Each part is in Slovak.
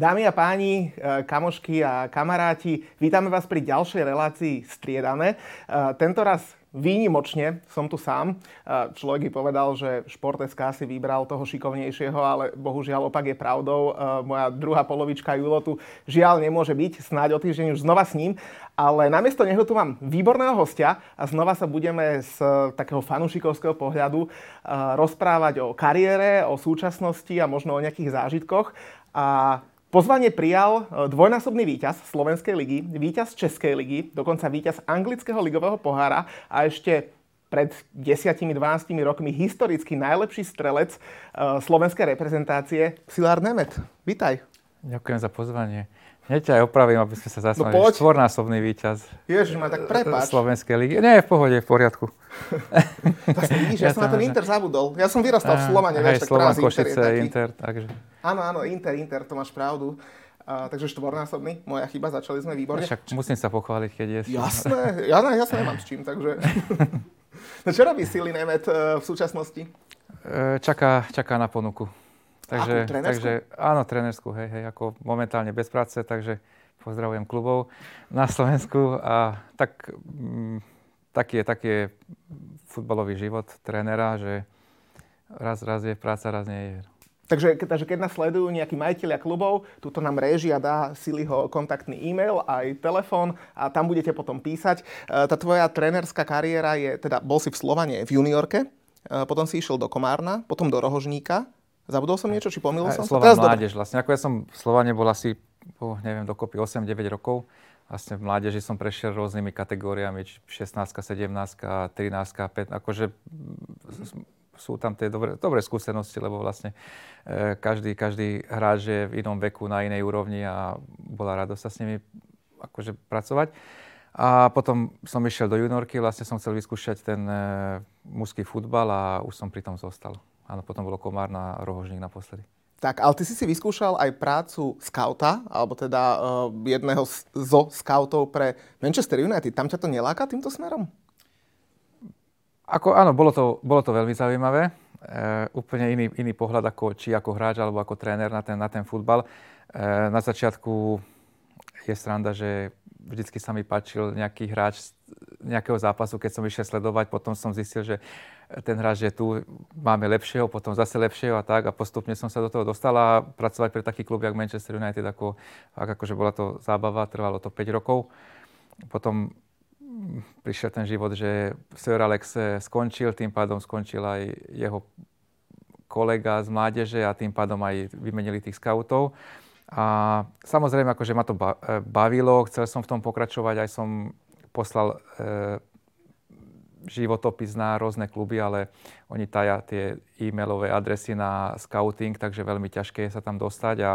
Dámy a páni, e, kamošky a kamaráti, vítame vás pri ďalšej relácii Striedame. E, tento raz výnimočne som tu sám. E, človek by povedal, že Šport.sk si vybral toho šikovnejšieho, ale bohužiaľ opak je pravdou. Moja druhá polovička Julo tu žiaľ nemôže byť, snáď o týždeň už znova s ním. Ale namiesto neho tu mám výborného hostia a znova sa budeme z takého fanúšikovského pohľadu rozprávať o kariére, o súčasnosti a možno o nejakých zážitkoch. A Pozvanie prijal e, dvojnásobný víťaz Slovenskej ligy, víťaz Českej ligy, dokonca víťaz anglického ligového pohára a ešte pred 10-12 rokmi historicky najlepší strelec uh, slovenskej reprezentácie, Silár Nemet. Vítaj. Ďakujem za pozvanie. Hneď ťa aj opravím, aby sme sa zasmali. No Štvornásobný víťaz. Ježiš, ma tak prepáč. Slovenskej ligy. Nie, v pohode, v poriadku. Vidíš, ja, ja som na ten Inter zabudol. Ja som vyrastal v Slovane, vieš, tak Slovan, Košice, Inter, takže. Áno, áno, Inter, Inter, to máš pravdu. Uh, takže štvornásobný, moja chyba, začali sme výborne. Však musím sa pochváliť, keď je. Jasné, ja, ja sa nemám s čím, takže... no čo robí Silly Nemet uh, v súčasnosti? Uh, čaká, čaká na ponuku. Takže, takže áno, trenerskú, hej, hej, ako momentálne bez práce, takže pozdravujem klubov na Slovensku a tak, m, mm, taký je, taký je futbalový život trénera, že raz, raz je práca, raz nie je. Takže, takže keď nás sledujú nejakí majiteľia klubov, tuto nám réžia dá Siliho kontaktný e-mail aj telefón a tam budete potom písať. E, tá tvoja trénerská kariéra je, teda bol si v Slovane v juniorke, e, potom si išiel do Komárna, potom do Rohožníka, Zabudol som niečo, či pomýlil som Slovan sa? mládež vlastne. Ako ja som v Slovane bol asi, oh, neviem, dokopy 8-9 rokov. Vlastne v mládeži som prešiel rôznymi kategóriami, či 16, 17, 13, 5. Akože sú tam tie dobré, dobré skúsenosti, lebo vlastne e, každý, každý hráč je v inom veku, na inej úrovni a bola radosť sa s nimi akože pracovať. A potom som išiel do juniorky, vlastne som chcel vyskúšať ten e, mužský futbal a už som pri tom zostal. Áno, potom bolo Komár na Rohožník naposledy. Tak, ale ty si si vyskúšal aj prácu skauta, alebo teda uh, jedného zo skautov pre Manchester United. Tam ťa to neláka týmto smerom? Ako, áno, bolo to, bolo to veľmi zaujímavé. E, úplne iný, iný pohľad, ako, či ako hráč alebo ako tréner na ten, na ten futbal. E, na začiatku je sranda, že vždycky sa mi páčil nejaký hráč nejakého zápasu, keď som išiel sledovať, potom som zistil, že ten hráč je tu, máme lepšieho, potom zase lepšieho a tak a postupne som sa do toho dostal a pracovať pre taký klub, jak Manchester United, ako, akože bola to zábava, trvalo to 5 rokov. Potom prišiel ten život, že Sir Alex skončil, tým pádom skončil aj jeho kolega z mládeže a tým pádom aj vymenili tých scoutov. A samozrejme, akože ma to bavilo, chcel som v tom pokračovať, aj som poslal e, životopis na rôzne kluby, ale oni taja tie e-mailové adresy na scouting, takže veľmi ťažké je sa tam dostať a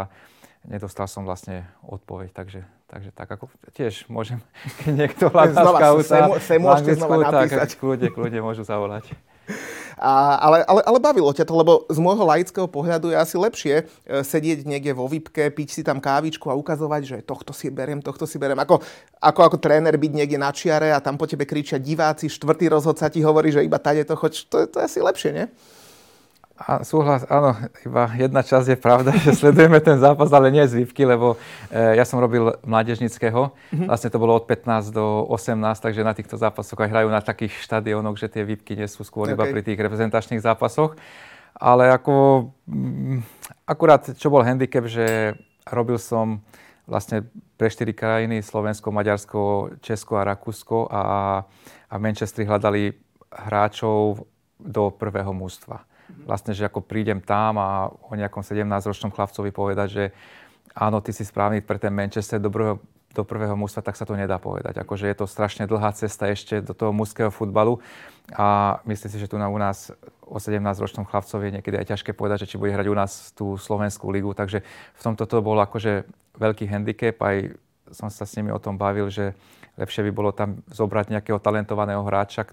nedostal som vlastne odpoveď, takže, takže tak ako tiež môžem, keď niekto hľadá scouta v Anglicku, tak kľudne, kľudne môžu zavolať. A, ale, ale, ale bavilo ťa to, lebo z môjho laického pohľadu je asi lepšie e, sedieť niekde vo výpke, piť si tam kávičku a ukazovať, že tohto si berem, tohto si berem. Ako, ako, ako tréner byť niekde na čiare a tam po tebe kričia diváci, štvrtý rozhodca ti hovorí, že iba tade to choď. To, to je asi lepšie, nie? A súhlas, áno, iba jedna časť je pravda, že sledujeme ten zápas, ale nie z výpky, lebo e, ja som robil mládežnického, mm-hmm. vlastne to bolo od 15 do 18, takže na týchto zápasoch aj hrajú na takých štadiónoch, že tie výpky nie sú skôr okay. iba pri tých reprezentačných zápasoch. Ale ako, m, mm, akurát, čo bol handicap, že robil som vlastne pre štyri krajiny, Slovensko, Maďarsko, Česko a Rakúsko a, a Manchestri hľadali hráčov do prvého mústva vlastne, že ako prídem tam a o nejakom 17-ročnom chlapcovi povedať, že áno, ty si správny pre ten Manchester do prvého, do prvého mužstva, tak sa to nedá povedať. Akože je to strašne dlhá cesta ešte do toho mužského futbalu a myslím si, že tu na u nás o 17-ročnom chlapcovi je niekedy aj ťažké povedať, že či bude hrať u nás tú slovenskú ligu, takže v tomto to bol akože veľký handicap, aj som sa s nimi o tom bavil, že lepšie by bolo tam zobrať nejakého talentovaného hráča,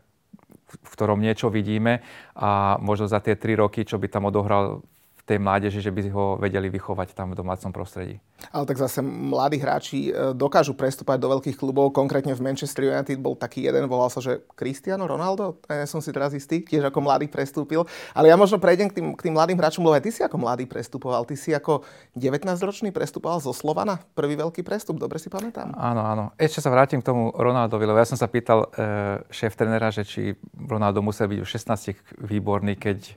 v ktorom niečo vidíme a možno za tie tri roky, čo by tam odohral tej mládeži, že by ho vedeli vychovať tam v domácom prostredí. Ale tak zase mladí hráči e, dokážu prestúpať do veľkých klubov. Konkrétne v Manchester United bol taký jeden, volal sa, že Cristiano Ronaldo, ja som si teraz istý, tiež ako mladý prestúpil. Ale ja možno prejdem k tým, k tým mladým hráčom, lebo aj ty si ako mladý prestupoval. Ty si ako 19-ročný prestupoval zo Slovana, prvý veľký prestup, dobre si pamätám. Áno, áno. Ešte sa vrátim k tomu Ronaldovi, lebo ja som sa pýtal e, šéf trenera, že či Ronaldo musel byť už 16 výborný, keď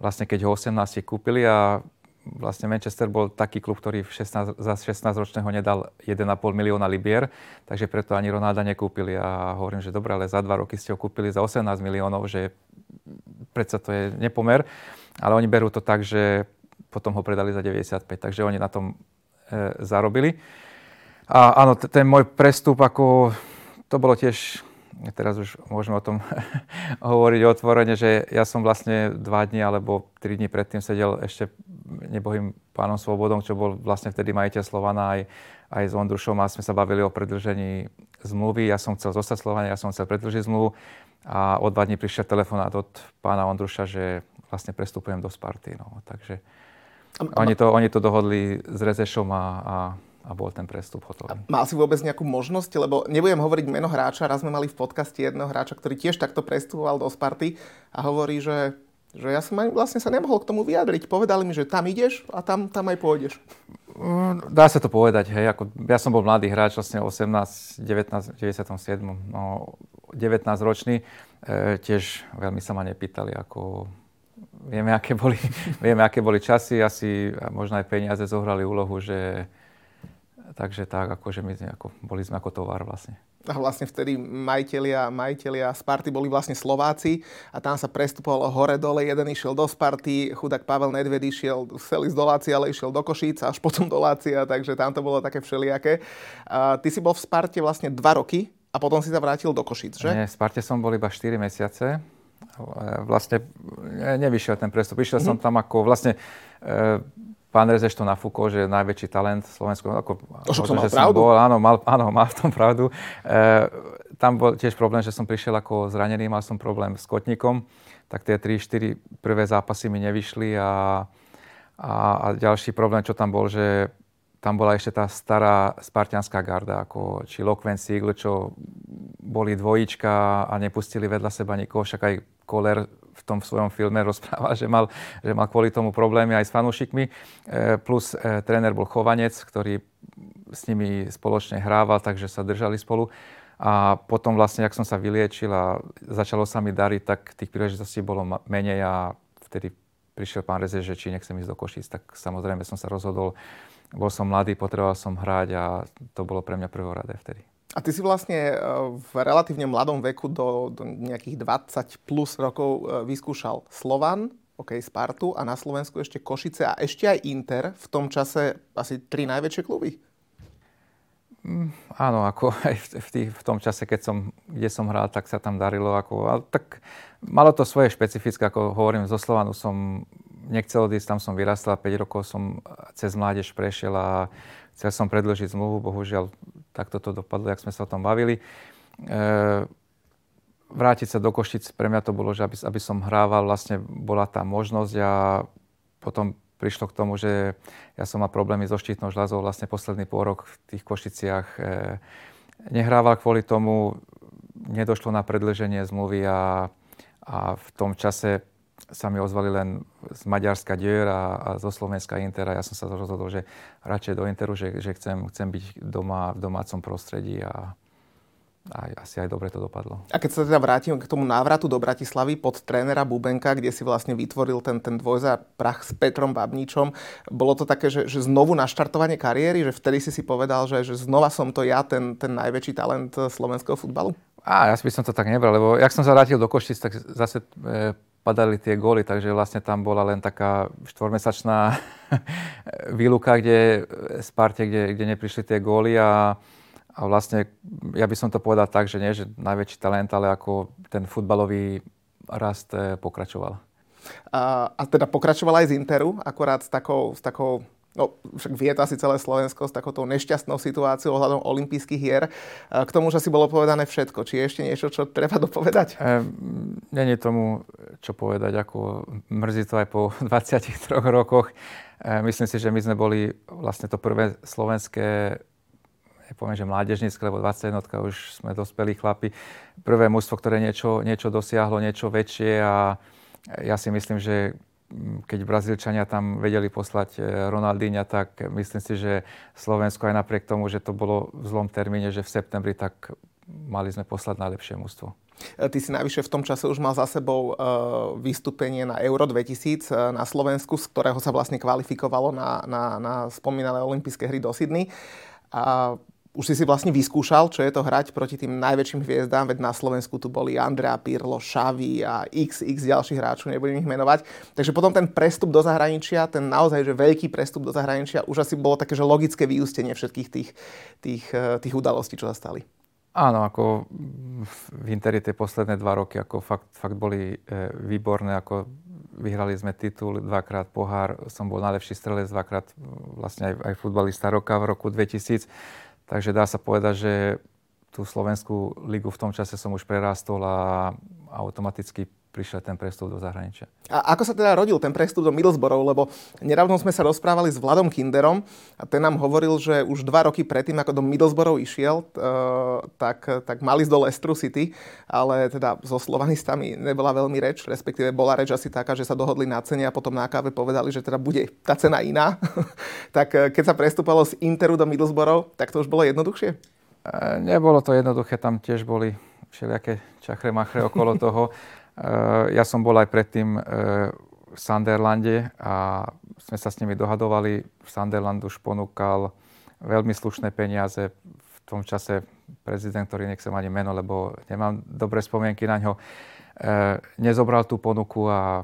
vlastne keď ho 18 kúpili a vlastne Manchester bol taký klub, ktorý v 16, za 16-ročného nedal 1,5 milióna libier, takže preto ani Ronalda nekúpili. A hovorím, že dobre, ale za dva roky ste ho kúpili za 18 miliónov, že predsa to je nepomer. Ale oni berú to tak, že potom ho predali za 95, takže oni na tom e, zarobili. A áno, ten môj prestup, ako to bolo tiež teraz už môžeme o tom hovoriť otvorene, že ja som vlastne dva dní alebo tri dní predtým sedel ešte nebohým pánom Svobodom, čo bol vlastne vtedy majiteľ Slovana aj, aj s Ondrušom a sme sa bavili o predlžení zmluvy. Ja som chcel zostať Slovania, ja som chcel predlžiť zmluvu a o dva dní prišiel telefonát od pána Ondruša, že vlastne prestupujem do Sparty. No. Takže oni to, oni to dohodli s Rezešom a, a a bol ten prestup hotový. A mal si vôbec nejakú možnosť, lebo nebudem hovoriť meno hráča, raz sme mali v podcaste jedného hráča, ktorý tiež takto prestupoval do Sparty a hovorí, že, že ja som aj vlastne sa nemohol k tomu vyjadriť. Povedali mi, že tam ideš a tam, tam aj pôjdeš. Mm, dá sa to povedať, hej. Ako, ja som bol mladý hráč, vlastne 18, 19, 97, no 19 ročný. E, tiež veľmi sa ma nepýtali, ako vieme, aké boli, vieme, aké boli časy, asi možno aj peniaze zohrali úlohu, že Takže tak, akože my ako, boli sme ako tovar vlastne. A vlastne vtedy majiteľia, majiteľia Sparty boli vlastne Slováci a tam sa prestupovalo hore-dole. Jeden išiel do Sparty, chudák Pavel Nedved išiel, chcel ísť do Lácia, ale išiel do Košíc až potom do Lácia, takže tam to bolo také všelijaké. A ty si bol v Sparte vlastne dva roky a potom si sa vrátil do Košíc, že? Nie, v Sparte som bol iba 4 mesiace. Vlastne nevyšiel ten prestup. Išiel mm-hmm. som tam ako vlastne e, Pán Rezeš to nafúkol, že je najväčší talent Slovensku. Ako, to, som mal pravdu. Bol, áno, mal, áno, mal v tom pravdu. E, tam bol tiež problém, že som prišiel ako zranený, mal som problém s kotníkom, tak tie 3-4 prvé zápasy mi nevyšli a, a, a ďalší problém, čo tam bol, že tam bola ešte tá stará spartianská garda, ako či Lokven Siegel, čo boli dvojička a nepustili vedľa seba nikoho, však aj Koller v tom svojom filme rozpráva, že mal, že mal kvôli tomu problémy aj s fanúšikmi. E, plus e, tréner bol Chovanec, ktorý s nimi spoločne hrával, takže sa držali spolu. A potom vlastne, ak som sa vyliečil a začalo sa mi dariť, tak tých príležitostí bolo menej a vtedy prišiel pán Reze, že či nechcem ísť do Košíc, tak samozrejme som sa rozhodol. Bol som mladý, potreboval som hrať a to bolo pre mňa prvoradé vtedy. A ty si vlastne e, v relatívne mladom veku do, do nejakých 20 plus rokov e, vyskúšal Slovan, OK, Spartu a na Slovensku ešte Košice a ešte aj Inter, v tom čase asi tri najväčšie kluby. Mm, áno, ako aj v, v, tých, v tom čase, keď som, kde som hral, tak sa tam darilo. Ako, ale tak malo to svoje špecifické, ako hovorím, zo Slovanu som nechcel odísť, tam som vyrastal, 5 rokov som cez mládež prešiel a chcel som predložiť zmluvu, bohužiaľ tak toto dopadlo, jak sme sa o tom bavili. E, vrátiť sa do Košic, pre mňa to bolo, že aby, aby som hrával, vlastne bola tá možnosť a potom prišlo k tomu, že ja som mal problémy so štítnou žľazou vlastne posledný pôrok rok v tých Košiciach. E, nehrával kvôli tomu, nedošlo na predlženie zmluvy a, a v tom čase sa mi ozvali len z Maďarska Dier a, a zo Slovenska Inter a ja som sa rozhodol, že radšej do Interu, že, že chcem, chcem byť doma v domácom prostredí a, a asi aj dobre to dopadlo. A keď sa teda vrátim k tomu návratu do Bratislavy pod trénera Bubenka, kde si vlastne vytvoril ten, ten dvojza prach s Petrom Babničom, bolo to také, že, že znovu naštartovanie kariéry, že vtedy si si povedal, že, že znova som to ja, ten, ten najväčší talent slovenského futbalu? A ja by som to tak nebral, lebo jak som sa vrátil do Košic, tak zase e, padali tie góly, takže vlastne tam bola len taká štvormesačná výluka, kde Sparte, kde, kde neprišli tie góly a, a vlastne ja by som to povedal tak, že nie, že najväčší talent, ale ako ten futbalový rast eh, pokračoval. A, a teda pokračoval aj z Interu, akorát s takou, s takou no však vie to asi celé Slovensko s takouto nešťastnou situáciou ohľadom olympijských hier. K tomu, že si bolo povedané všetko. Či je ešte niečo, čo treba dopovedať? E, Není tomu, čo povedať. Ako mrzí to aj po 23 rokoch. E, myslím si, že my sme boli vlastne to prvé slovenské nepoviem, že mládežnícke, lebo 21 už sme dospelí chlapi. Prvé mužstvo, ktoré niečo, niečo dosiahlo, niečo väčšie a ja si myslím, že keď Brazílčania tam vedeli poslať e, Ronaldíňa, tak myslím si, že Slovensko aj napriek tomu, že to bolo v zlom termíne, že v septembri, tak mali sme poslať najlepšie mužstvo. E, ty si najvyššie v tom čase už mal za sebou e, vystúpenie na Euro 2000 na Slovensku, z ktorého sa vlastne kvalifikovalo na, na, na spomínané olympijské hry do Sydney. A už si si vlastne vyskúšal, čo je to hrať proti tým najväčším hviezdám, veď na Slovensku tu boli Andrea Pirlo, Xavi a XX ďalších hráčov, nebudem ich menovať. Takže potom ten prestup do zahraničia, ten naozaj že veľký prestup do zahraničia, už asi bolo také, že logické vyústenie všetkých tých, tých, eh, tých udalostí, čo sa stali. Áno, ako v Interi tie posledné dva roky ako fakt, fakt boli e, výborné, ako vyhrali sme titul, dvakrát pohár, som bol najlepší strelec, dvakrát vlastne aj, aj futbalista roka v roku 2000 Takže dá sa povedať, že tú slovenskú ligu v tom čase som už prerástol a automaticky prišiel ten prestup do zahraničia. A ako sa teda rodil ten prestup do Middlesbrough? Lebo nedávno sme sa rozprávali s Vladom Kinderom a ten nám hovoril, že už dva roky predtým, ako do Middlesbrough išiel, tak, tak mali ísť do Leicester City, ale teda so slovanistami nebola veľmi reč, respektíve bola reč asi taká, že sa dohodli na cene a potom na káve povedali, že teda bude tá cena iná. tak e, keď sa prestúpalo z Interu do Middlesbrough, tak to už bolo jednoduchšie? E, nebolo to jednoduché, tam tiež boli všelijaké čachre machre okolo toho. Eh, ja som bol aj predtým eh, v Sunderlande a sme sa s nimi dohadovali. Sunderland už ponúkal veľmi slušné peniaze. V tom čase prezident, ktorý nechcem ani meno, lebo nemám dobré spomienky na ňo, eh, nezobral tú ponuku a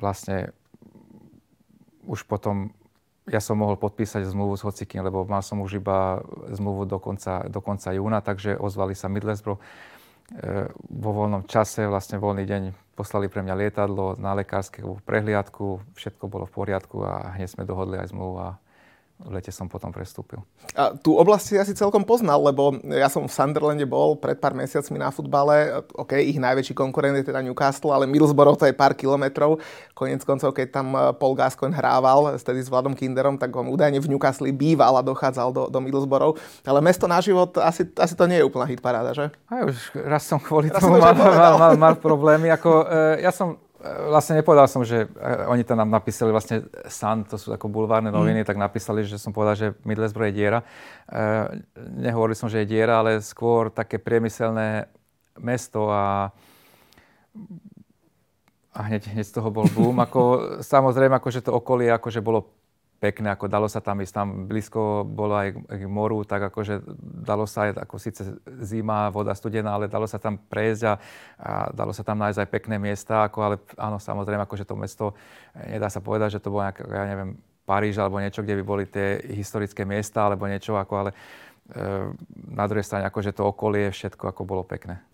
vlastne už potom ja som mohol podpísať zmluvu s hocikým, lebo mal som už iba zmluvu do konca, do konca júna, takže ozvali sa Middlesbrough vo voľnom čase, vlastne voľný deň, poslali pre mňa lietadlo na lekárskú prehliadku, všetko bolo v poriadku a hneď sme dohodli aj zmluvu a lete som potom prestúpil. A tú oblasť si asi celkom poznal, lebo ja som v Sunderlande bol pred pár mesiacmi na futbale. OK, ich najväčší konkurent je teda Newcastle, ale Middlesbrough to je pár kilometrov. Konec koncov, keď tam eh, Paul Gascoigne hrával, vtedy s Vladom Kinderom, tak on údajne v Newcastle býval a dochádzal do, do Middlesbrough. Ale mesto na život, asi, asi to nie je úplná hitparáda, že? A už raz som kvôli raz tomu mal, mal, mal, mal, problémy. Ako, e, ja som Vlastne nepovedal som, že eh, oni tam nám napísali vlastne Sun, to sú ako bulvárne noviny, mm. tak napísali, že som povedal, že Middlesbrough je diera. E, nehovoril som, že je diera, ale skôr také priemyselné mesto a a hneď, hneď z toho bol boom. Ako, samozrejme, akože to okolie akože bolo pekné, ako dalo sa tam ísť, tam blízko bolo aj k moru, tak akože dalo sa aj, ako síce zima, voda studená, ale dalo sa tam prejsť a, a dalo sa tam nájsť aj pekné miesta, ako, ale áno, samozrejme, akože to mesto, nedá sa povedať, že to bolo nejaké, ja neviem, Paríž alebo niečo, kde by boli tie historické miesta alebo niečo, ako, ale e, na druhej strane, akože to okolie, všetko ako bolo pekné.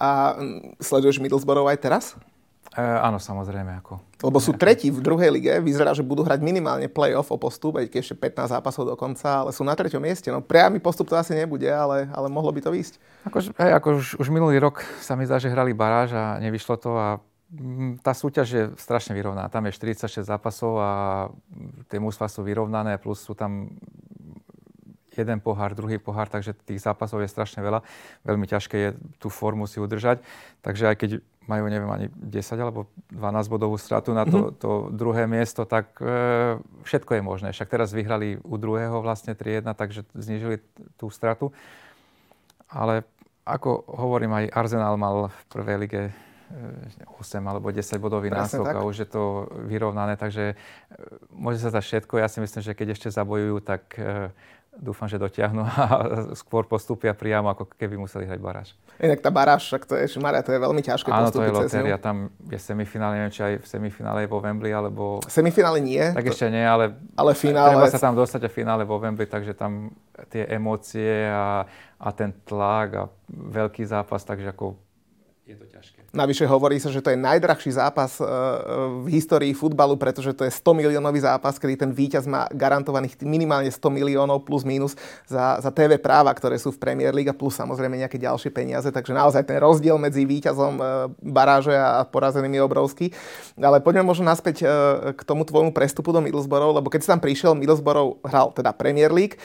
A sleduješ Middlesbrough aj teraz? E, áno, samozrejme. Ako. Lebo sú tretí v druhej lige, vyzerá, že budú hrať minimálne play-off o postup, aj keď ešte 15 zápasov do konca, ale sú na treťom mieste. No priamy postup to asi nebude, ale, ale mohlo by to výjsť. Ako, hej, ako už, už minulý rok sa mi zdá, že hrali baráž a nevyšlo to a mm, tá súťaž je strašne vyrovnaná. Tam je 46 zápasov a tie mústva sú vyrovnané, plus sú tam jeden pohár, druhý pohár, takže tých zápasov je strašne veľa. Veľmi ťažké je tú formu si udržať. Takže aj keď majú, neviem, ani 10 alebo 12 bodovú stratu na to, mm-hmm. to druhé miesto, tak e, všetko je možné. Však teraz vyhrali u druhého vlastne 3-1, takže znižili tú stratu. Ale ako hovorím, aj Arsenal mal v prvej lige 8 e, alebo 10 bodový náskok a už je to vyrovnané, takže e, môže sa stať všetko. Ja si myslím, že keď ešte zabojujú, tak e, dúfam, že dotiahnu a skôr postupia priamo, ako keby museli hrať baráž. Inak tá baráž, však to je, Maria, to je veľmi ťažké Áno, to je lotéria, tam je semifinále, neviem, či aj v semifinále vo Wembley, alebo... Semifinále nie. Tak to... ešte nie, ale, ale finále... treba sa tam dostať a finále vo Wembley, takže tam tie emócie a, a ten tlak a veľký zápas, takže ako je to ťažké. Navyše hovorí sa, že to je najdrahší zápas e, v histórii futbalu, pretože to je 100 miliónový zápas, kedy ten víťaz má garantovaných minimálne 100 miliónov plus minus za, za TV práva, ktoré sú v Premier League a plus samozrejme nejaké ďalšie peniaze. Takže naozaj ten rozdiel medzi víťazom e, baráže a porazeným je obrovský. Ale poďme možno naspäť e, k tomu tvojmu prestupu do Middlesbrough, lebo keď si tam prišiel, Middlesbrough hral teda Premier League.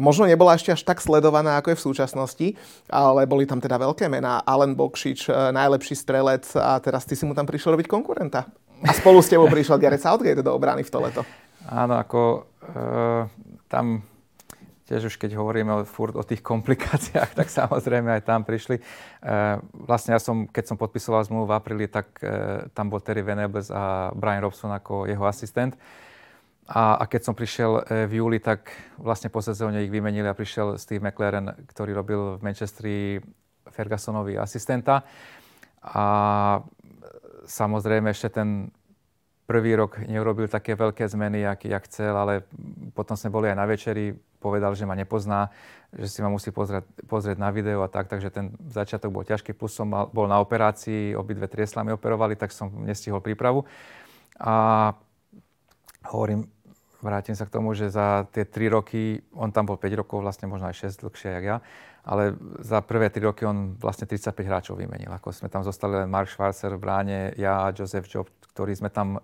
Možno nebola ešte až tak sledovaná, ako je v súčasnosti, ale boli tam teda veľké mená. Alan Bokšič, najlepší strelec a teraz ty si mu tam prišiel robiť konkurenta. A spolu s tebou prišiel Gareth Southgate do obrany v toleto. Áno, ako e, tam tiež už keď hovoríme furt o tých komplikáciách, tak samozrejme aj tam prišli. E, vlastne ja som, keď som podpisoval zmluvu v apríli, tak e, tam bol Terry Venables a Brian Robson ako jeho asistent. A, a keď som prišiel v júli, tak vlastne po sezóne ich vymenili a prišiel Steve McLaren, ktorý robil v Manchesteri Fergusonovi asistenta. A samozrejme ešte ten prvý rok neurobil také veľké zmeny, jak, jak chcel, ale potom sme boli aj na večeri, povedal, že ma nepozná, že si ma musí pozrieť, pozrieť na video a tak, takže ten začiatok bol ťažký, plus som mal, bol na operácii, obidve triesla mi operovali, tak som nestihol prípravu. A hovorím, vrátim sa k tomu, že za tie 3 roky, on tam bol 5 rokov, vlastne možno aj 6 dlhšie, jak ja, ale za prvé 3 roky on vlastne 35 hráčov vymenil. Ako sme tam zostali len Mark Schwarzer v bráne, ja a Joseph Job, ktorí sme tam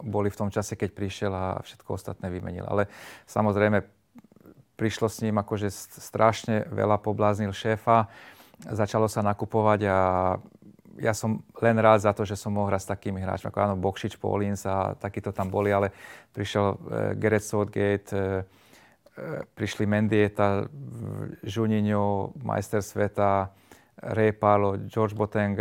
boli v tom čase, keď prišiel a všetko ostatné vymenil. Ale samozrejme prišlo s ním akože strašne veľa pobláznil šéfa, začalo sa nakupovať a ja som len rád za to, že som mohol hrať s takými hráčmi, ako áno, Bokšič, Paulins a takíto tam boli, ale prišiel uh, Gareth Southgate, uh, prišli Mendieta, Juninho, majster sveta, Ray Parlo, George Boteng,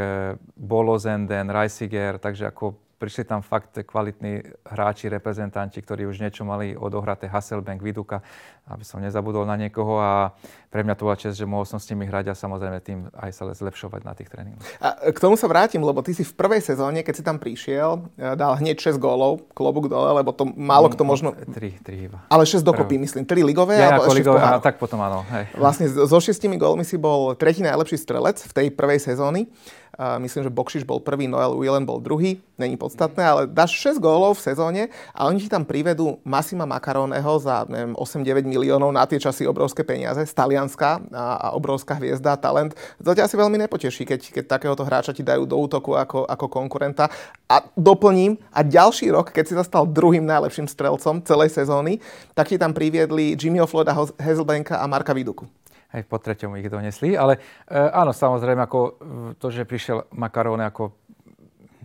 Bolo Zenden, Reisiger, takže ako prišli tam fakt kvalitní hráči, reprezentanti, ktorí už niečo mali odohraté, Hasselbank, Viduka, aby som nezabudol na niekoho a pre mňa to bola čest, že mohol som s nimi hrať a samozrejme tým aj sa zlepšovať na tých tréningoch. A k tomu sa vrátim, lebo ty si v prvej sezóne, keď si tam prišiel, e, dal hneď 6 gólov, klobúk dole, lebo to málo kto možno... 3, 3 iba. Ale 6 dokopy, myslím. 3 ligové ja, alebo ligové, a tak potom áno. Hej. Vlastne so 6 gólmi si bol tretí najlepší strelec v tej prvej sezóny. Myslím, že Bokšiš bol prvý, Noel Whelan bol druhý, není podstatné, ale dáš 6 gólov v sezóne a oni ti tam privedú Massima Makaroneho za neviem, 8-9 miliónov na tie časy obrovské peniaze, z Talianska a, a obrovská hviezda, talent. To ťa asi veľmi nepoteší, keď, keď takéhoto hráča ti dajú do útoku ako, ako konkurenta. A doplním, a ďalší rok, keď si sa stal druhým najlepším strelcom celej sezóny, tak ti tam priviedli Jimmyho Floyda Hazelbanka a Marka Viduku. Hej, po treťom ich donesli, ale e, áno, samozrejme, ako to, že prišiel Makarone, ako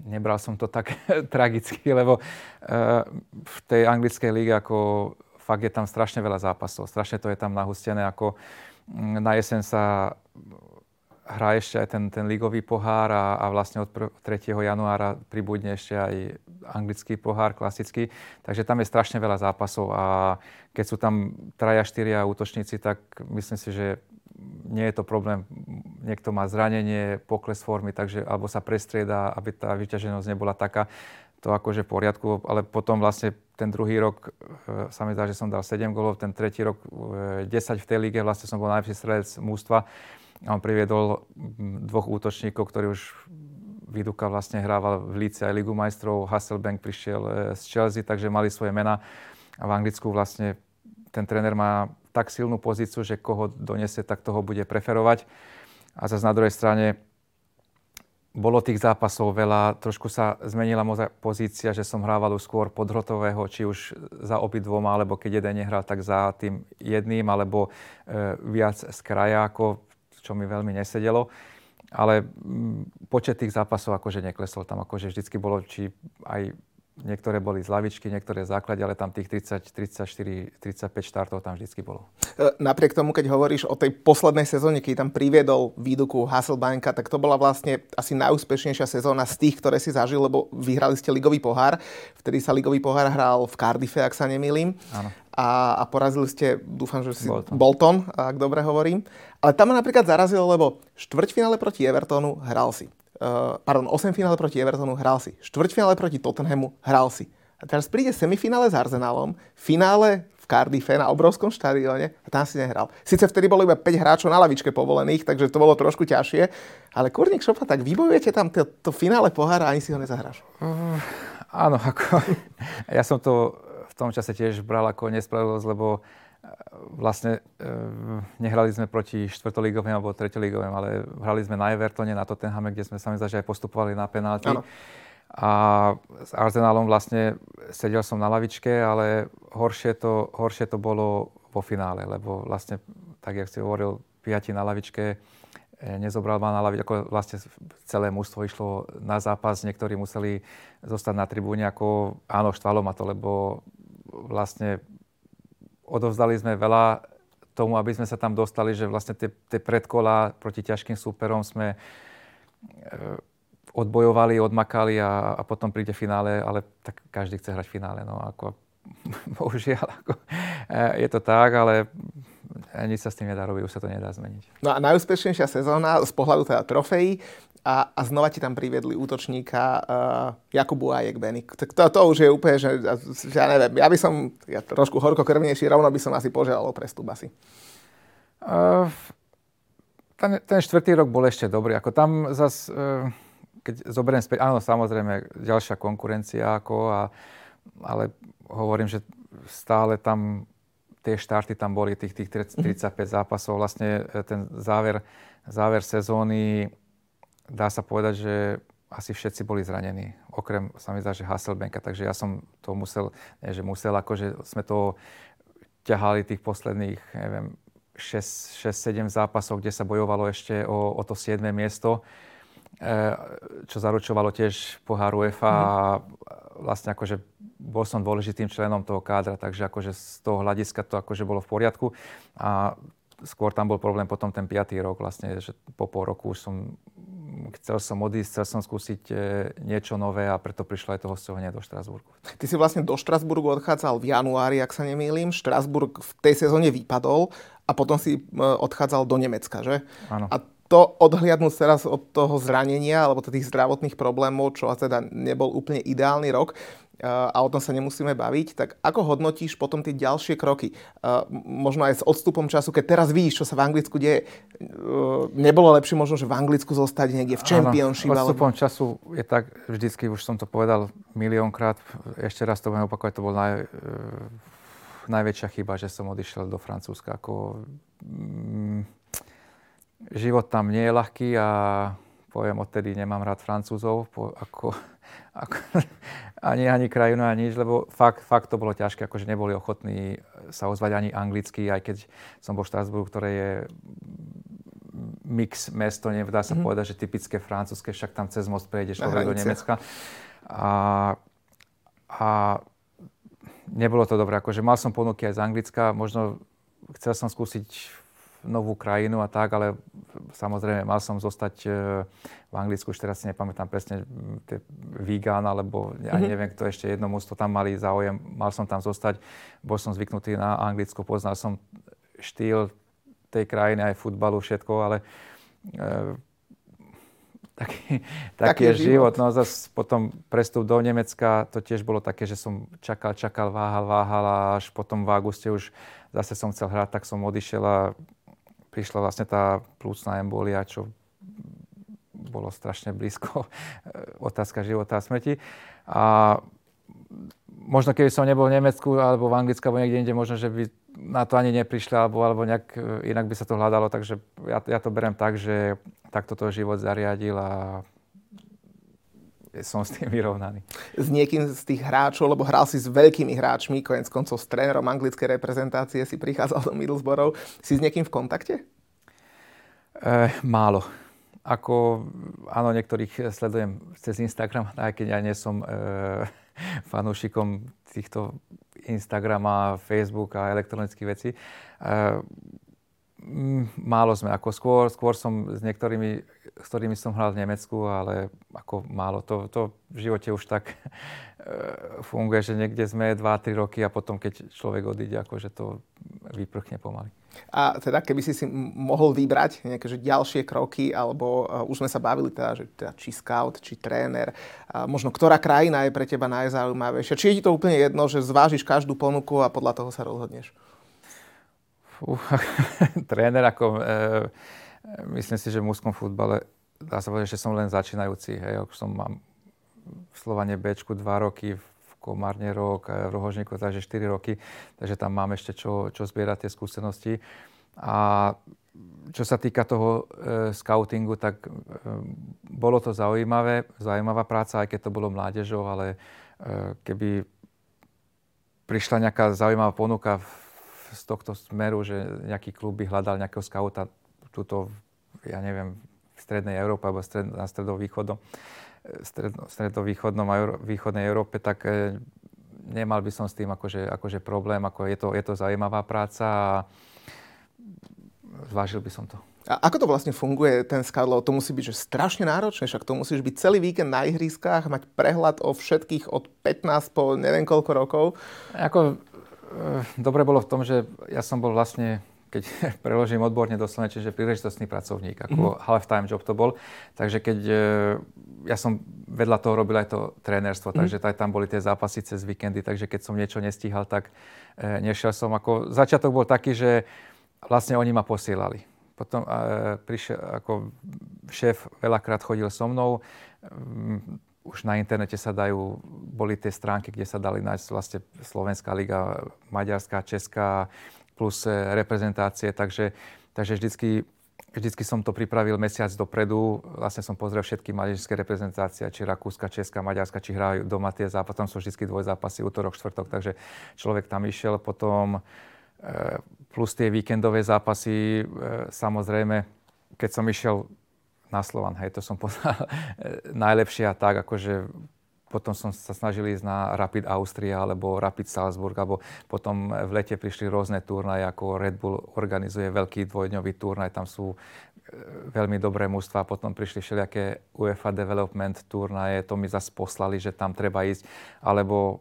nebral som to tak tragicky, lebo e, v tej anglickej líge ako fakt je tam strašne veľa zápasov, strašne to je tam nahustené, ako na jeseň sa hrá ešte aj ten, ten ligový pohár a, a vlastne od 3. januára pribudne ešte aj anglický pohár, klasický. Takže tam je strašne veľa zápasov a keď sú tam traja, štyria útočníci, tak myslím si, že nie je to problém. Niekto má zranenie, pokles formy, takže alebo sa prestrieda, aby tá vyťaženosť nebola taká. To akože v poriadku, ale potom vlastne ten druhý rok e, sa mi zdá, že som dal 7 golov, ten tretí rok e, 10 v tej lige, vlastne som bol najlepší strelec mústva a on priviedol dvoch útočníkov, ktorí už Viduka vlastne hrával v Líce aj Ligu majstrov, Hasselbank prišiel e, z Chelsea, takže mali svoje mená. A v Anglicku vlastne ten tréner má tak silnú pozíciu, že koho donesie, tak toho bude preferovať. A zase na druhej strane bolo tých zápasov veľa, trošku sa zmenila moja pozícia, že som hrával už skôr podhrotového, či už za obidvoma, alebo keď jeden nehral, tak za tým jedným, alebo e, viac z kraja, ako čo mi veľmi nesedelo. Ale mm, počet tých zápasov akože neklesol. Tam akože vždycky bolo, či aj Niektoré boli z lavičky, niektoré základe, ale tam tých 30, 34, 35 štartov tam vždycky bolo. E, napriek tomu, keď hovoríš o tej poslednej sezóne, keď tam priviedol výduku Hasselbanka, tak to bola vlastne asi najúspešnejšia sezóna z tých, ktoré si zažil, lebo vyhrali ste ligový pohár. Vtedy sa ligový pohár hral v Cardiffe, ak sa nemýlim. Áno. A, a porazili ste, dúfam, že si Bolton. Bolton, ak dobre hovorím. Ale tam ma napríklad zarazilo, lebo štvrťfinále proti Evertonu hral si. Uh, pardon, 8 finále proti Evertonu hral si. Štvrťfinále proti Tottenhamu hral si. A teraz príde semifinále s Arsenalom, finále v Cardiffe na obrovskom štadióne a tam si nehral. Sice vtedy bolo iba 5 hráčov na lavičke povolených, takže to bolo trošku ťažšie, ale Kurník Šopa, tak vybojujete tam to, to finále pohára a ani si ho nezahráš. Uh, áno, ako, ja som to v tom čase tiež bral ako nespravodlivosť, lebo vlastne e, nehrali sme proti štvrtolígovým alebo treťolígovým, ale hrali sme na Evertone, na Tottenhame, kde sme sami zažili aj postupovali na penalty. Ano. A s Arsenalom vlastne sedel som na lavičke, ale horšie to, horšie to bolo vo finále, lebo vlastne, tak jak si hovoril, piati na lavičke, e, nezobral ma na lavičke, ako vlastne celé mužstvo išlo na zápas, niektorí museli zostať na tribúne, ako áno, štvalo ma to, lebo vlastne odovzdali sme veľa tomu, aby sme sa tam dostali, že vlastne tie, tie predkola proti ťažkým súperom sme e, odbojovali, odmakali a, a potom príde finále, ale tak každý chce hrať finále. No, ako, bohužiaľ, ako, e, je to tak, ale nič sa s tým nedá robiť, už sa to nedá zmeniť. No a najúspešnejšia sezóna z pohľadu teda trofejí a, a znova ti tam priviedli útočníka uh, Jakubu Ajek Benik. Tak to, to už je úplne, že, že ja neviem, ja by som ja trošku horkokrvnejší, rovno by som asi požiadal o prestup asi. Uh, ten, ten štvrtý rok bol ešte dobrý. Ako tam zas, uh, keď zoberiem späť, áno, samozrejme, ďalšia konkurencia, ako a, ale hovorím, že stále tam tie štarty tam boli, tých, tých 35 mm. zápasov. Vlastne ten záver, záver sezóny dá sa povedať, že asi všetci boli zranení, okrem sa mi zdá, že Hasselbenka, takže ja som to musel, nie že musel, akože sme to ťahali tých posledných, neviem, 6-7 zápasov, kde sa bojovalo ešte o, o to 7. miesto, e, čo zaručovalo tiež pohár UEFA mm. a vlastne akože bol som dôležitým členom toho kádra, takže akože z toho hľadiska to akože bolo v poriadku a skôr tam bol problém potom ten 5. rok vlastne, že po pol roku už som chcel som odísť, chcel som skúsiť e, niečo nové a preto prišlo aj to hostovanie do Štrasburgu. Ty si vlastne do Štrasburgu odchádzal v januári, ak sa nemýlim. Štrasburg v tej sezóne vypadol a potom si e, odchádzal do Nemecka, že? Áno. A to odhliadnúť teraz od toho zranenia alebo tých zdravotných problémov, čo teda nebol úplne ideálny rok, a o tom sa nemusíme baviť, tak ako hodnotíš potom tie ďalšie kroky? Možno aj s odstupom času, keď teraz vidíš, čo sa v Anglicku deje, nebolo lepšie možno, že v Anglicku zostať niekde v Championship? Áno, odstupom alebo... času je tak, vždycky už som to povedal miliónkrát, ešte raz to budem opakovať, to bol naj, e, najväčšia chyba, že som odišiel do Francúzska. Ako, mm, život tam nie je ľahký a poviem, odtedy nemám rád Francúzov, po, ako, ani, ani krajinu, ani nič, lebo fakt, fakt to bolo ťažké, akože neboli ochotní sa ozvať ani anglicky, aj keď som bol v Štrasburgu, ktoré je mix mesto, nedá sa mm-hmm. povedať, že typické francúzske, však tam cez most prejde človek do Nemecka. A, a nebolo to dobré, akože mal som ponuky aj z Anglicka, možno chcel som skúsiť novú krajinu a tak, ale samozrejme mal som zostať e, v Anglicku, už teraz si nepamätám presne Vígan, alebo ja mm-hmm. neviem, kto ešte jedno mústvo tam mali záujem, mal som tam zostať, bol som zvyknutý na Anglicko, poznal som štýl tej krajiny, aj futbalu, všetko, ale e, taký, taký je život. život. No zase potom prestup do Nemecka, to tiež bolo také, že som čakal, čakal, váhal, váhal a až potom v auguste už zase som chcel hrať, tak som odišiel a prišla vlastne tá plúcna embolia, čo bolo strašne blízko otázka života a smrti. A možno keby som nebol v Nemecku alebo v Anglicku alebo niekde inde, možno, že by na to ani neprišli alebo, alebo nejak e, inak by sa to hľadalo. Takže ja, ja to berem tak, že takto to život zariadil a som s tým vyrovnaný. S niekým z tých hráčov, lebo hral si s veľkými hráčmi, konec koncov s trénerom anglickej reprezentácie si prichádzal do Middlesbrough. Si s niekým v kontakte? E, málo. Ako, áno, niektorých sledujem cez Instagram, aj keď ja nie som e, fanúšikom týchto Instagrama, Facebook a elektronických vecí. E, málo sme, ako skôr, skôr som s niektorými s ktorými som hral v Nemecku, ale ako málo. To, to v živote už tak e, funguje, že niekde sme 2-3 roky a potom, keď človek odíde, akože to vyprchne pomaly. A teda keby si si mohol vybrať nejaké že ďalšie kroky, alebo uh, už sme sa bavili teda, že teda, či scout, či tréner, uh, možno ktorá krajina je pre teba najzaujímavejšia. Či je ti to úplne jedno, že zvážiš každú ponuku a podľa toho sa rozhodneš? Fú, tréner ako... E, myslím si, že v mužskom futbale dá sa povedať, že som len začínajúci. Hej, už som mám v Slovane Bčku 2 roky, v Komárne rok, v Rohožníku takže 4 roky, takže tam mám ešte čo, čo zbierať tie skúsenosti. A čo sa týka toho e, scoutingu, tak e, bolo to zaujímavé, zaujímavá práca, aj keď to bolo mládežou, ale e, keby prišla nejaká zaujímavá ponuka v, z tohto smeru, že nejaký klub by hľadal nejakého scouta túto, ja neviem, v strednej Európe alebo stred, na stredovýchodnom, stredno, stredovýchodnom a Euró, východnej Európe, tak e, nemal by som s tým akože, akože problém. Ako je, to, je to zaujímavá práca a zvážil by som to. A ako to vlastne funguje, ten scout? To musí byť že strašne náročné, však to musíš byť celý víkend na ihriskách, mať prehľad o všetkých od 15 po neviem koľko rokov. Ako, dobre bolo v tom, že ja som bol vlastne keď preložím odborne do Slovenčiny, že príležitostný pracovník, ako mm-hmm. half-time job to bol. Takže keď e, ja som vedľa toho robil aj to trénerstvo, mm-hmm. takže tam boli tie zápasy cez víkendy, takže keď som niečo nestíhal, tak e, nešiel som. Ako, začiatok bol taký, že vlastne oni ma posielali. Potom e, prišiel, ako šéf veľakrát chodil so mnou, um, už na internete sa dajú, boli tie stránky, kde sa dali nájsť vlastne Slovenská liga, Maďarská, Česká, plus e, reprezentácie, takže, takže vždycky, vždycky som to pripravil mesiac dopredu. Vlastne som pozrel všetky mládežské reprezentácie, či Rakúska, Česká, Maďarska, či hrajú doma tie zápasy. Tam sú vždycky dvojzápasy, útorok, štvrtok, takže človek tam išiel. Potom e, plus tie víkendové zápasy, e, samozrejme, keď som išiel na Slovan, hej, to som poznal najlepšie a tak, akože potom som sa snažil ísť na Rapid Austria alebo Rapid Salzburg, alebo potom v lete prišli rôzne turnaje, ako Red Bull organizuje veľký dvojdňový turnaj, tam sú e, veľmi dobré mužstva, potom prišli všelijaké UEFA Development turnaje, to mi zase poslali, že tam treba ísť, alebo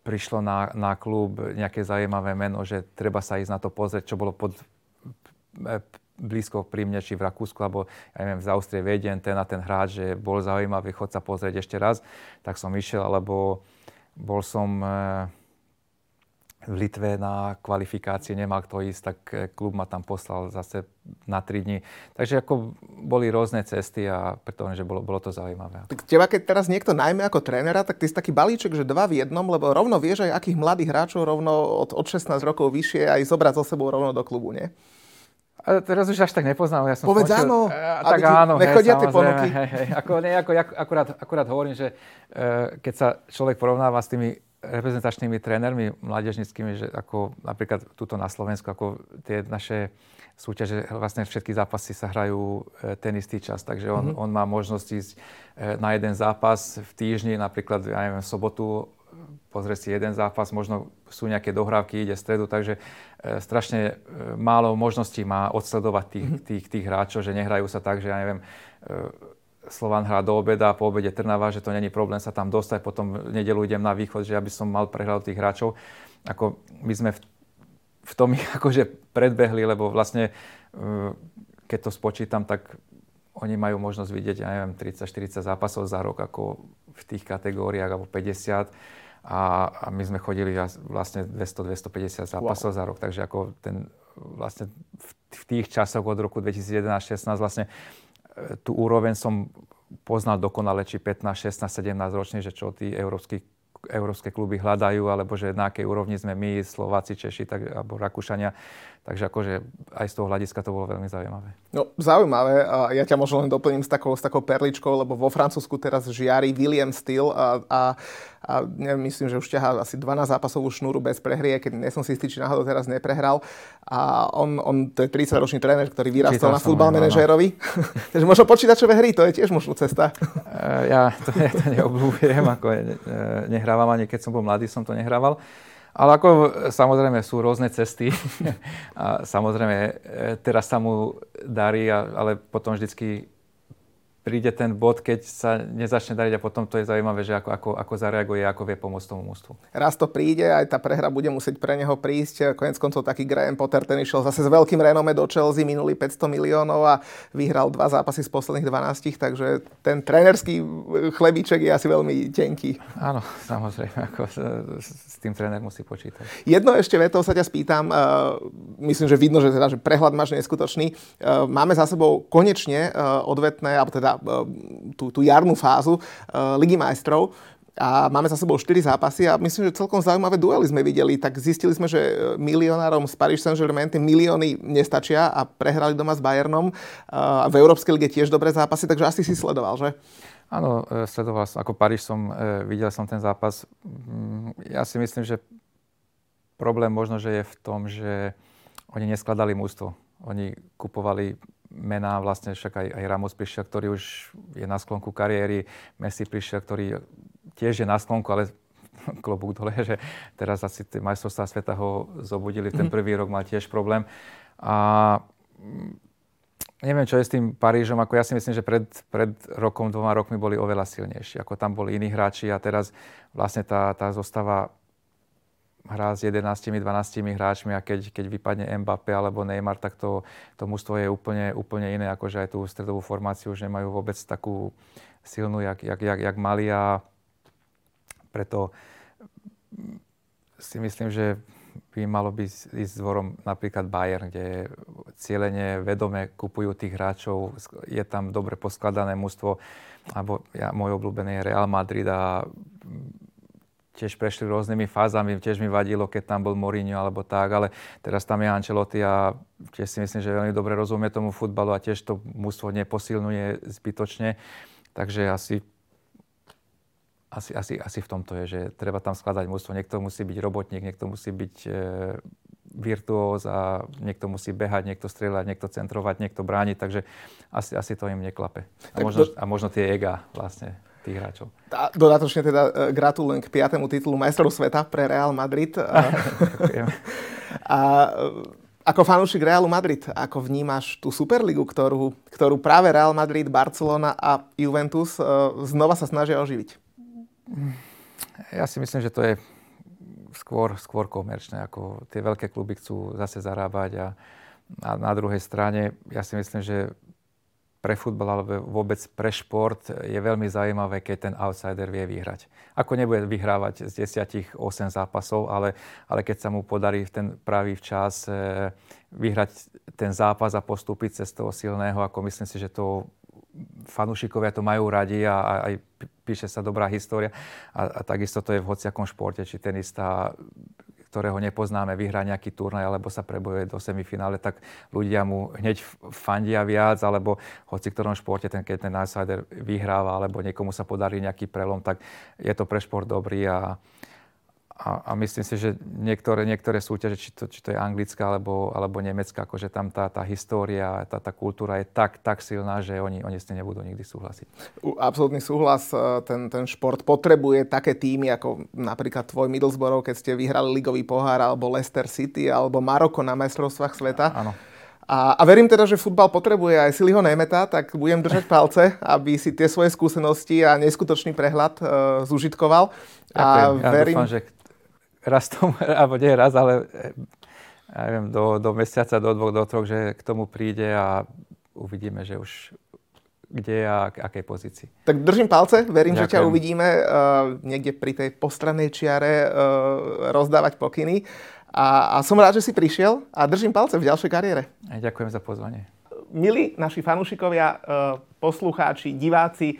prišlo na, na klub nejaké zaujímavé meno, že treba sa ísť na to pozrieť, čo bolo pod e, blízko pri mne, či v Rakúsku, alebo ja neviem, z Austrie vedien ten a ten hráč, že bol zaujímavý, chod sa pozrieť ešte raz, tak som išiel, alebo bol som eh, v Litve na kvalifikácii, nemal kto ísť, tak eh, klub ma tam poslal zase na 3 dní. Takže ako boli rôzne cesty a preto, že bolo, bolo to zaujímavé. Tak teba, keď teraz niekto najmä ako trénera, tak ty si taký balíček, že dva v jednom, lebo rovno vieš aj akých mladých hráčov rovno od, od 16 rokov vyššie aj zobrať so sebou rovno do klubu, nie? Ale teraz už až tak nepoznám. Ja som Povedz skončil, áno. Uh, tak áno. Nechodia tie ponuky. Hej, hej. Ako, nie, ako, akurát, akurát hovorím, že uh, keď sa človek porovnáva s tými reprezentačnými trénermi mládežnickými, že ako napríklad tuto na Slovensku, ako tie naše súťaže, vlastne všetky zápasy sa hrajú e, ten istý čas, takže on, mm-hmm. on má možnosť ísť e, na jeden zápas v týždni, napríklad, ja neviem, v sobotu pozrie si jeden zápas, možno sú nejaké dohrávky, ide stredu, takže e, strašne e, málo možností má odsledovať tých, mm-hmm. tých, tých hráčov, že nehrajú sa tak, že ja neviem, e, Slovan hrá do obeda, po obede Trnava, že to není problém sa tam dostať, potom v nedelu idem na východ, že aby som mal prehľad tých hráčov. Ako my sme v, v tom ich akože predbehli, lebo vlastne keď to spočítam, tak oni majú možnosť vidieť, ja neviem, 30-40 zápasov za rok, ako v tých kategóriách, alebo 50 a, a my sme chodili vlastne 200-250 zápasov wow. za rok, takže ako ten vlastne v, v tých časoch od roku 2011-16 vlastne e, tú úroveň som poznal dokonale, či 15, 16, 17 ročne, že čo tí európsky európske kluby hľadajú, alebo že na akej úrovni sme my, Slováci, Češi, tak, alebo Rakúšania. Takže akože aj z toho hľadiska to bolo veľmi zaujímavé. No, zaujímavé. Ja ťa možno len doplním s takou, s takou perličkou, lebo vo Francúzsku teraz žiari William Steele a, a, a neviem, myslím, že už ťahá asi 12 zápasovú šnúru bez prehrie, keď nie som si istý, či náhodou teraz neprehral. A on, on to je 30-ročný tréner, ktorý vyrastal na futbal manažérovi. Takže možno počítačové hry, to je tiež možno cesta. ja to, ja to neobľúbujem, ako nehrávam ani keď som bol mladý, som to nehrával. Ale ako samozrejme sú rôzne cesty. A samozrejme e, teraz sa mu darí, ale potom vždycky príde ten bod, keď sa nezačne dariť a potom to je zaujímavé, že ako, ako, ako zareaguje, ako vie pomôcť tomu mústvu. Raz to príde, aj tá prehra bude musieť pre neho prísť. Konec koncov taký Graham Potter, ten išiel zase s veľkým renome do Chelsea, minulý 500 miliónov a vyhral dva zápasy z posledných 12, takže ten trénerský chlebíček je asi veľmi tenký. Áno, samozrejme, ako s tým tréner musí počítať. Jedno ešte vetou sa ťa spýtam, uh, myslím, že vidno, že, teda, že prehľad máš neskutočný. Uh, máme za sebou konečne uh, odvetné, alebo teda tú, tú jarnú fázu uh, Ligy majstrov a máme za sebou 4 zápasy a myslím, že celkom zaujímavé duely sme videli. Tak zistili sme, že milionárom z Paris Saint-Germain tie milióny nestačia a prehrali doma s Bayernom. V Európskej lige tiež dobré zápasy, takže asi si sledoval, že? Áno, sledoval som, ako Paríž som, videl som ten zápas. Mm, ja si myslím, že problém možno, že je v tom, že oni neskladali mústvo. Oni kupovali mená, vlastne však aj, aj Ramos prišiel, ktorý už je na sklonku kariéry, Messi prišiel, ktorý tiež je na sklonku, ale klobúk dole, že teraz asi tie majstrovstvá sveta ho zobudili. Ten mhm. prvý rok mal tiež problém. A mm, neviem, čo je s tým Parížom. Ako ja si myslím, že pred, pred rokom, dvoma rokmi boli oveľa silnejší. Ako tam boli iní hráči a teraz vlastne tá, tá zostava hrá s 11-12 hráčmi a keď, keď vypadne Mbappé alebo Neymar, tak to, to mužstvo je úplne, úplne iné, akože aj tú stredovú formáciu už nemajú vôbec takú silnú, jak, jak, jak, jak mali a preto si myslím, že by malo byť ísť dvorom napríklad Bayern, kde cieľene, vedome kupujú tých hráčov, je tam dobre poskladané mužstvo, alebo ja, môj obľúbený je Real Madrid a tiež prešli rôznymi fázami, tiež mi vadilo, keď tam bol Mourinho alebo tak, ale teraz tam je Ancelotti a tiež si myslím, že veľmi dobre rozumie tomu futbalu a tiež to mústvo neposilňuje zbytočne. Takže asi, asi, asi, asi v tomto je, že treba tam skladať mústvo. Niekto musí byť robotník, niekto musí byť e, virtuóz a niekto musí behať, niekto strieľať, niekto centrovať, niekto brániť, takže asi, asi to im neklape. A možno, a možno tie ega vlastne tých hráčov. A dodatočne teda uh, gratulujem k piatému titulu majstrov sveta pre Real Madrid. a uh, ako fanúšik Realu Madrid, ako vnímaš tú Superligu, ktorú, ktorú práve Real Madrid, Barcelona a Juventus znova sa snažia oživiť? Ja si myslím, že to je skôr, skôr komerčné. Ako tie veľké kluby chcú zase zarábať a, a na druhej strane ja si myslím, že pre futbal alebo vôbec pre šport je veľmi zaujímavé, keď ten outsider vie vyhrať. Ako nebude vyhrávať z 10 8 zápasov, ale, ale keď sa mu podarí v ten pravý včas e, vyhrať ten zápas a postúpiť cez toho silného, ako myslím si, že to fanúšikovia to majú radi a, a aj píše sa dobrá história. A, a takisto to je v hociakom športe, či tenista ktorého nepoznáme, vyhrá nejaký turnaj alebo sa prebojuje do semifinále, tak ľudia mu hneď fandia viac, alebo hoci ktorom športe, ten, keď ten outsider vyhráva, alebo niekomu sa podarí nejaký prelom, tak je to pre šport dobrý a, a, a myslím si, že niektoré, niektoré súťaže, či to, či to je anglická alebo, alebo nemecká, akože tam tá, tá história, tá, tá kultúra je tak, tak silná, že oni, oni s tým nebudú nikdy súhlasiť. Absolutný súhlas. E, ten, ten šport potrebuje také týmy, ako napríklad tvoj Middlesbrough, keď ste vyhrali ligový pohár, alebo Leicester City, alebo Maroko na majstrovstvách sveta. Áno. A, a verím teda, že futbal potrebuje aj Siliho Nemeta, tak budem držať palce, aby si tie svoje skúsenosti a neskutočný prehľad uh, zužitkoval. Ďakujem. A verím, ja dúfam, že raz tomu, alebo nie raz, ale eh, ja neviem, do, do mesiaca, do dvoch, do troch, že k tomu príde a uvidíme, že už kde a k akej pozícii. Tak držím palce, verím, Ďakujem. že ťa uvidíme uh, niekde pri tej postranej čiare uh, rozdávať pokyny. A, a som rád, že si prišiel a držím palce v ďalšej kariére. Ďakujem za pozvanie. Milí naši fanúšikovia, poslucháči, diváci,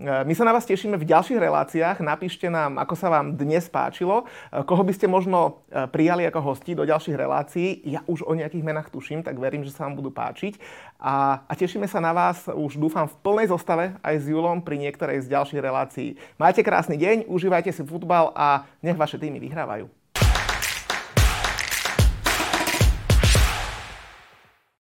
my sa na vás tešíme v ďalších reláciách. Napíšte nám, ako sa vám dnes páčilo, e, koho by ste možno e, prijali ako hosti do ďalších relácií. Ja už o nejakých menách tuším, tak verím, že sa vám budú páčiť. A, a tešíme sa na vás už dúfam v plnej zostave aj s Julom pri niektorej z ďalších relácií. Majte krásny deň, užívajte si futbal a nech vaše týmy vyhrávajú.